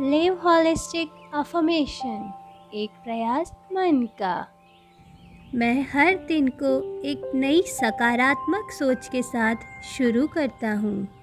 Live holistic affirmation एक प्रयास मन का मैं हर दिन को एक नई सकारात्मक सोच के साथ शुरू करता हूँ।